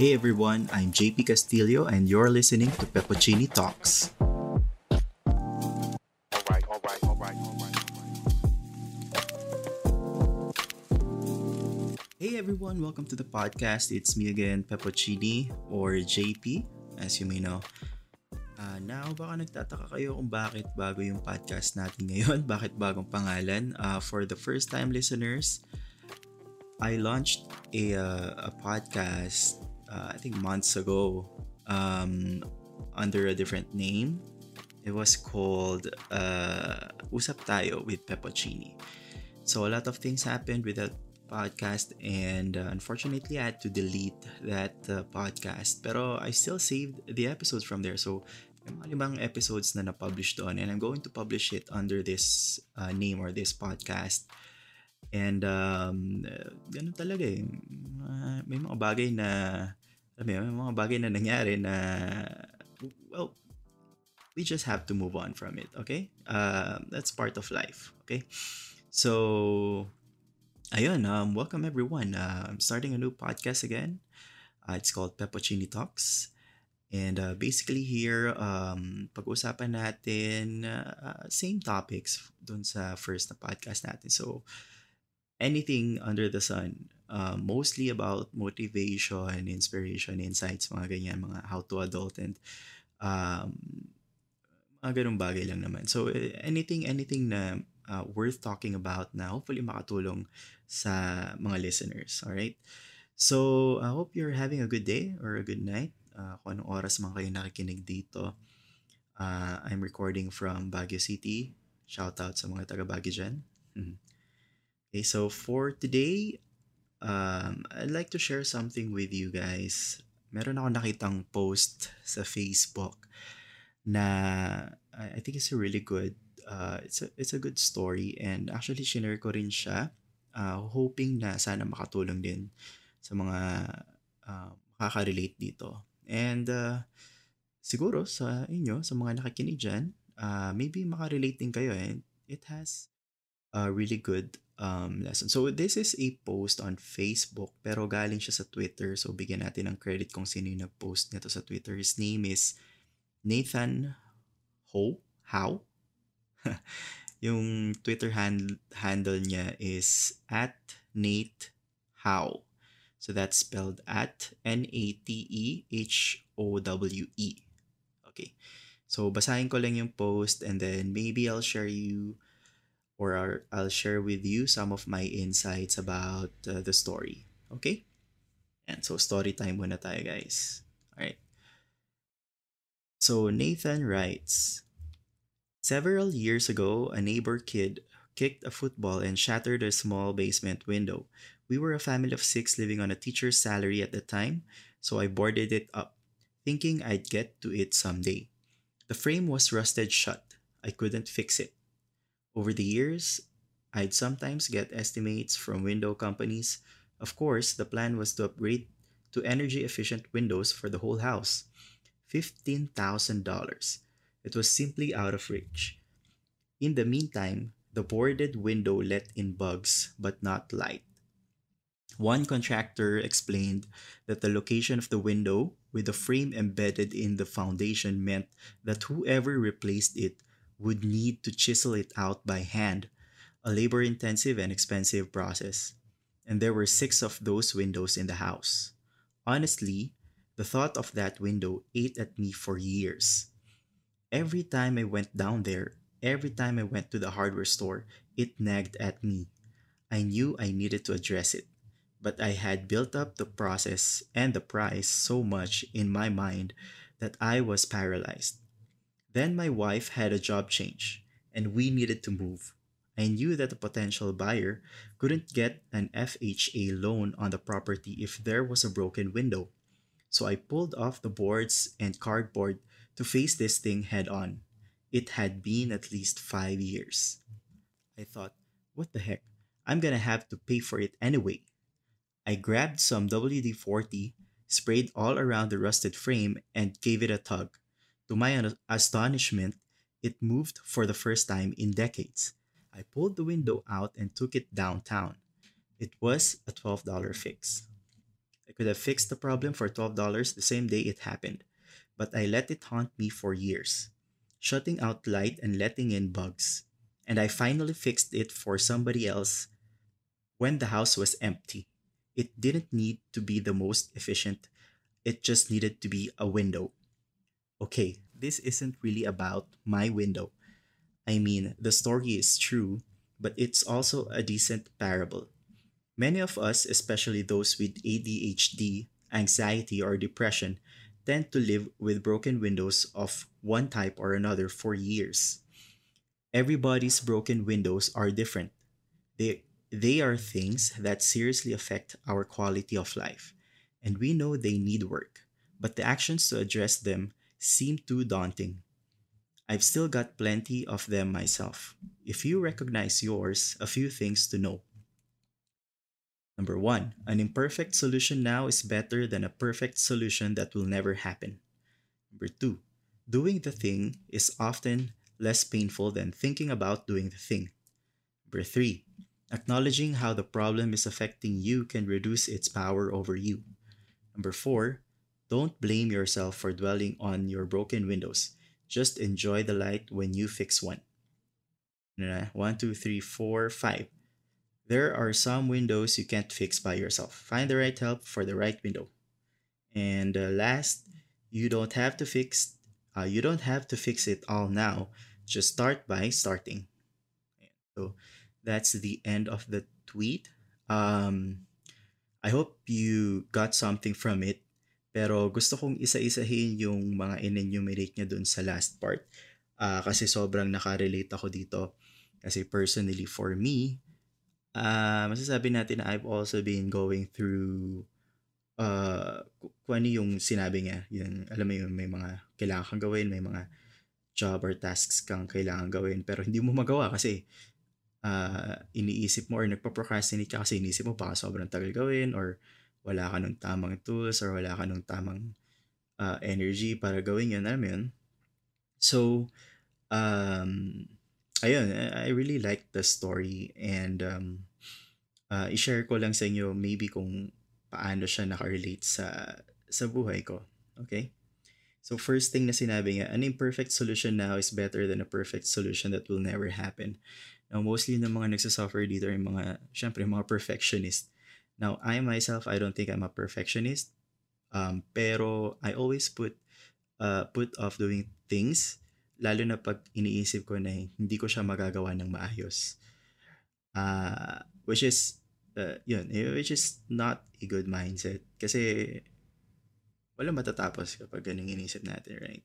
Hey everyone, I'm JP Castillo and you're listening to Peppuccini Talks. Hey everyone, welcome to the podcast. It's me again, Peppuccini or JP, as you may know. Uh, now, baka nagtataka kayo kung bakit bago yung podcast natin ngayon, bakit bagong pangalan. Uh, for the first time listeners, I launched a, uh, a podcast, uh, I think months ago, um, under a different name. It was called uh, Usap Tayo with Peppuccini. So a lot of things happened with that podcast and uh, unfortunately I had to delete that uh, podcast. Pero I still saved the episodes from there. So mga limang episodes na na-publish doon and I'm going to publish it under this uh, name or this podcast. And um, uh, ganun talaga eh. Uh, may mga bagay na may mga bagay na nangyari na well, we just have to move on from it, okay? Uh, that's part of life, okay? So, ayun, um, welcome everyone. Uh, I'm starting a new podcast again. Uh, it's called Peppuccini Talks. And uh, basically here, um, pag-usapan natin uh, same topics dun sa first na podcast natin. So, anything under the sun. Uh, mostly about motivation, inspiration, insights, mga ganyan, mga how to adult and um, mga ganung bagay lang naman. So, eh, anything, anything na uh, worth talking about na hopefully makatulong sa mga listeners. All right? So, I hope you're having a good day or a good night uh, kung anong oras man kayo nakikinig dito. Uh, I'm recording from Baguio City. Shout out sa mga taga Baguio dyan. Mhm. Okay, so for today, um, I'd like to share something with you guys. Meron ako nakitang post sa Facebook na I think it's a really good uh, it's a it's a good story and actually shinare ko rin siya uh, hoping na sana makatulong din sa mga uh, makaka-relate dito. And uh, siguro sa inyo, sa mga nakikinig dyan, uh, maybe makarelate din kayo and it has a really good um, lesson. So this is a post on Facebook pero galing siya sa Twitter. So bigyan natin ng credit kung sino yung nag-post nito sa Twitter. His name is Nathan Ho? How? yung Twitter hand- handle niya is at Nate How. So that's spelled at N-A-T-E-H-O-W-E. Okay. So basahin ko lang yung post and then maybe I'll share you or I'll- share with you some of my insights about uh, the story. Okay? And so story time muna tayo guys. Alright. So Nathan writes, Several years ago, a neighbor kid kicked a football and shattered a small basement window. We were a family of six living on a teacher's salary at the time, so I boarded it up, thinking I'd get to it someday. The frame was rusted shut. I couldn't fix it. Over the years, I'd sometimes get estimates from window companies. Of course, the plan was to upgrade to energy efficient windows for the whole house. $15,000. It was simply out of reach. In the meantime, the boarded window let in bugs, but not light. One contractor explained that the location of the window, with the frame embedded in the foundation, meant that whoever replaced it would need to chisel it out by hand, a labor intensive and expensive process. And there were six of those windows in the house. Honestly, the thought of that window ate at me for years. Every time I went down there, every time I went to the hardware store, it nagged at me. I knew I needed to address it, but I had built up the process and the price so much in my mind that I was paralyzed. Then my wife had a job change, and we needed to move. I knew that the potential buyer couldn't get an FHA loan on the property if there was a broken window. So I pulled off the boards and cardboard to face this thing head on. It had been at least five years. I thought, what the heck? I'm gonna have to pay for it anyway. I grabbed some WD 40, sprayed all around the rusted frame, and gave it a tug. To my astonishment, it moved for the first time in decades. I pulled the window out and took it downtown. It was a $12 fix. I could have fixed the problem for $12 the same day it happened, but I let it haunt me for years, shutting out light and letting in bugs. And I finally fixed it for somebody else when the house was empty. It didn't need to be the most efficient, it just needed to be a window. Okay, this isn't really about my window. I mean, the story is true, but it's also a decent parable. Many of us, especially those with ADHD, anxiety, or depression, tend to live with broken windows of one type or another for years. Everybody's broken windows are different. They, they are things that seriously affect our quality of life, and we know they need work, but the actions to address them seem too daunting. I've still got plenty of them myself. If you recognize yours, a few things to know. Number one, an imperfect solution now is better than a perfect solution that will never happen. Number two, doing the thing is often less painful than thinking about doing the thing. Number three, acknowledging how the problem is affecting you can reduce its power over you. Number four, don't blame yourself for dwelling on your broken windows. Just enjoy the light when you fix one. One, two, three, four, five. There are some windows you can't fix by yourself. Find the right help for the right window. And uh, last, you don't have to fix uh, you don't have to fix it all now. Just start by starting. So that's the end of the tweet. Um, I hope you got something from it. Pero gusto kong isa-isahin yung mga in-enumerate niya dun sa last part. Uh, kasi sobrang nakarelate ako dito. Kasi personally for me, uh, masasabi natin na I've also been going through uh, kung ano yung sinabi niya. Yung, alam mo yun, may mga kailangan kang gawin, may mga job or tasks kang kailangan gawin, pero hindi mo magawa kasi uh, iniisip mo or nagpa-procrastinate ka kasi iniisip mo baka sobrang tagal gawin or wala ka nung tamang tools or wala ka nung tamang uh, energy para gawin yun. Alam mo yun? So, um, ayun, I really like the story and um, uh, i-share ko lang sa inyo maybe kung paano siya nakarelate sa sa buhay ko. Okay? So first thing na sinabi niya, an imperfect solution now is better than a perfect solution that will never happen. Now, mostly ng mga nagsasuffer dito ay mga, syempre, mga perfectionist. Now, I myself, I don't think I'm a perfectionist. Um, pero I always put uh, put off doing things lalo na pag iniisip ko na hindi ko siya magagawa ng maayos. Uh, which is, uh, yun, eh, which is not a good mindset. Kasi, wala matatapos kapag ganun iniisip natin, right?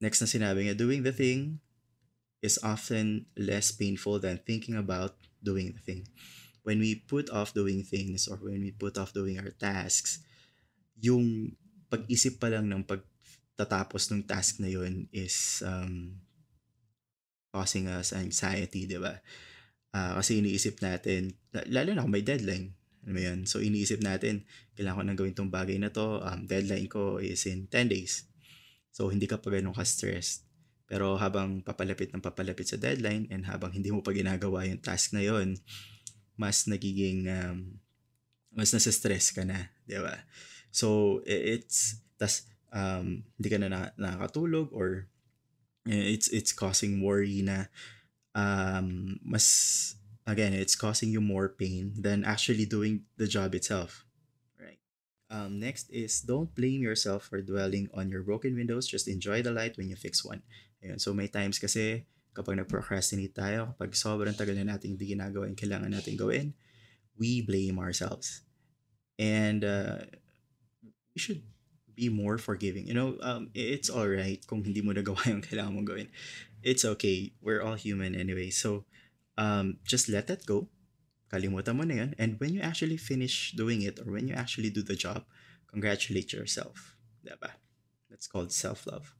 Next na sinabi niya, doing the thing is often less painful than thinking about doing the thing. When we put off doing things or when we put off doing our tasks, yung pag-isip pa lang ng pag tatapos ng task na yun is um, causing us anxiety, di ba? Uh, kasi iniisip natin, lalo na kung may deadline, ano yun? So, iniisip natin, kailangan ko nang gawin tong bagay na to, um, deadline ko is in 10 days. So, hindi ka pa ganun ka-stressed. Pero habang papalapit ng papalapit sa deadline and habang hindi mo pa ginagawa yung task na yon mas nagiging, um, mas nasa-stress ka na, di ba? So, it's, tas, um, hindi ka na, na nakakatulog or eh, it's it's causing worry na um, mas again it's causing you more pain than actually doing the job itself right? Um, next is don't blame yourself for dwelling on your broken windows. Just enjoy the light when you fix one. Ayun, so may times kasi kapag nag-procrastinate tayo kapag sobrang tagal na natin hindi ginagawa yung kailangan natin gawin we blame ourselves and uh, we should be more forgiving. You know, um, it's all right kung hindi mo nagawa yung kailangan mong gawin. It's okay. We're all human anyway. So, um, just let that go. Kalimutan mo na yun. And when you actually finish doing it or when you actually do the job, congratulate yourself. Diba? That's called self-love.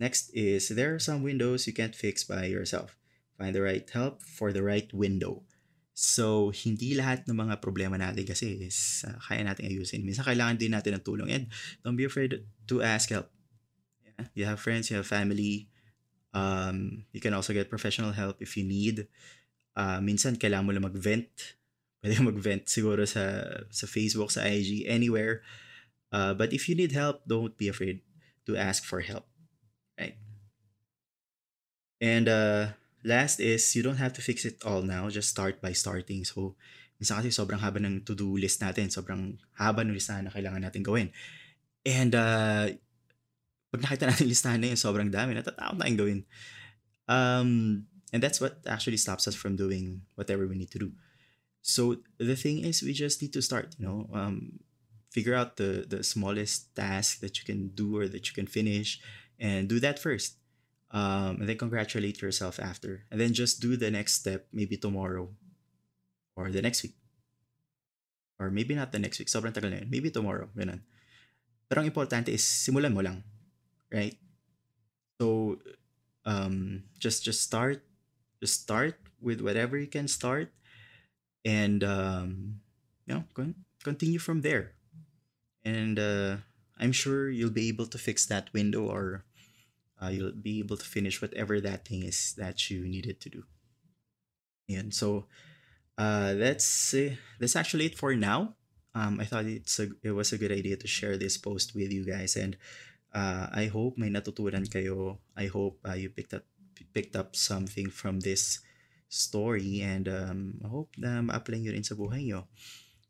Next is there are some windows you can't fix by yourself. Find the right help for the right window. So, hindi lahat ng mga problema natin kasi is uh, kaya natin ayusin. Minsan kailangan din natin ng tulong and don't be afraid to ask help. Yeah? You have friends, you have family. Um, you can also get professional help if you need. Uh, minsan kailangan mo lang mag-vent. pwede mag-vent siguro sa, sa Facebook, sa IG, anywhere. Uh, but if you need help, don't be afraid to ask for help. And uh, last is, you don't have to fix it all now. Just start by starting. So, minsan kasi sobrang haba ng to-do list natin. Sobrang haba ng listahan na kailangan natin gawin. And uh, pag nakita natin listahan na yun, sobrang dami. Natatakot na gawin. Um, and that's what actually stops us from doing whatever we need to do. So the thing is, we just need to start. You know, um, figure out the the smallest task that you can do or that you can finish, and do that first. Um, and then congratulate yourself after, and then just do the next step maybe tomorrow, or the next week, or maybe not the next week. Sobrang tagal na yun. Maybe tomorrow. Ganun. Pero ang importante is simulan mo lang, right? So um, just just start, just start with whatever you can start and um, you know con- continue from there and uh, i'm sure you'll be able to fix that window or uh, you'll be able to finish whatever that thing is that you needed to do. And so uh, that's uh, that's actually it for now. Um, i thought it's a, it was a good idea to share this post with you guys and uh, i hope may natutunan kayo. I hope uh, you picked up picked up something from this story and um, I hope na ma-apply nyo rin sa buhay nyo.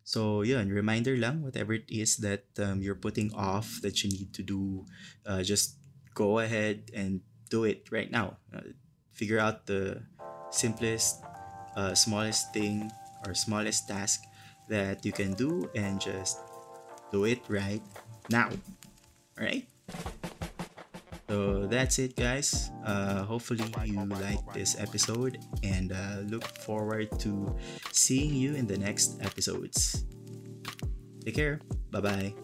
So, yun, reminder lang, whatever it is that um, you're putting off that you need to do, uh, just go ahead and do it right now. Uh, figure out the simplest, uh, smallest thing or smallest task that you can do and just do it right now. All right? So that's it, guys. Uh, hopefully, you like this episode and uh, look forward to seeing you in the next episodes. Take care. Bye bye.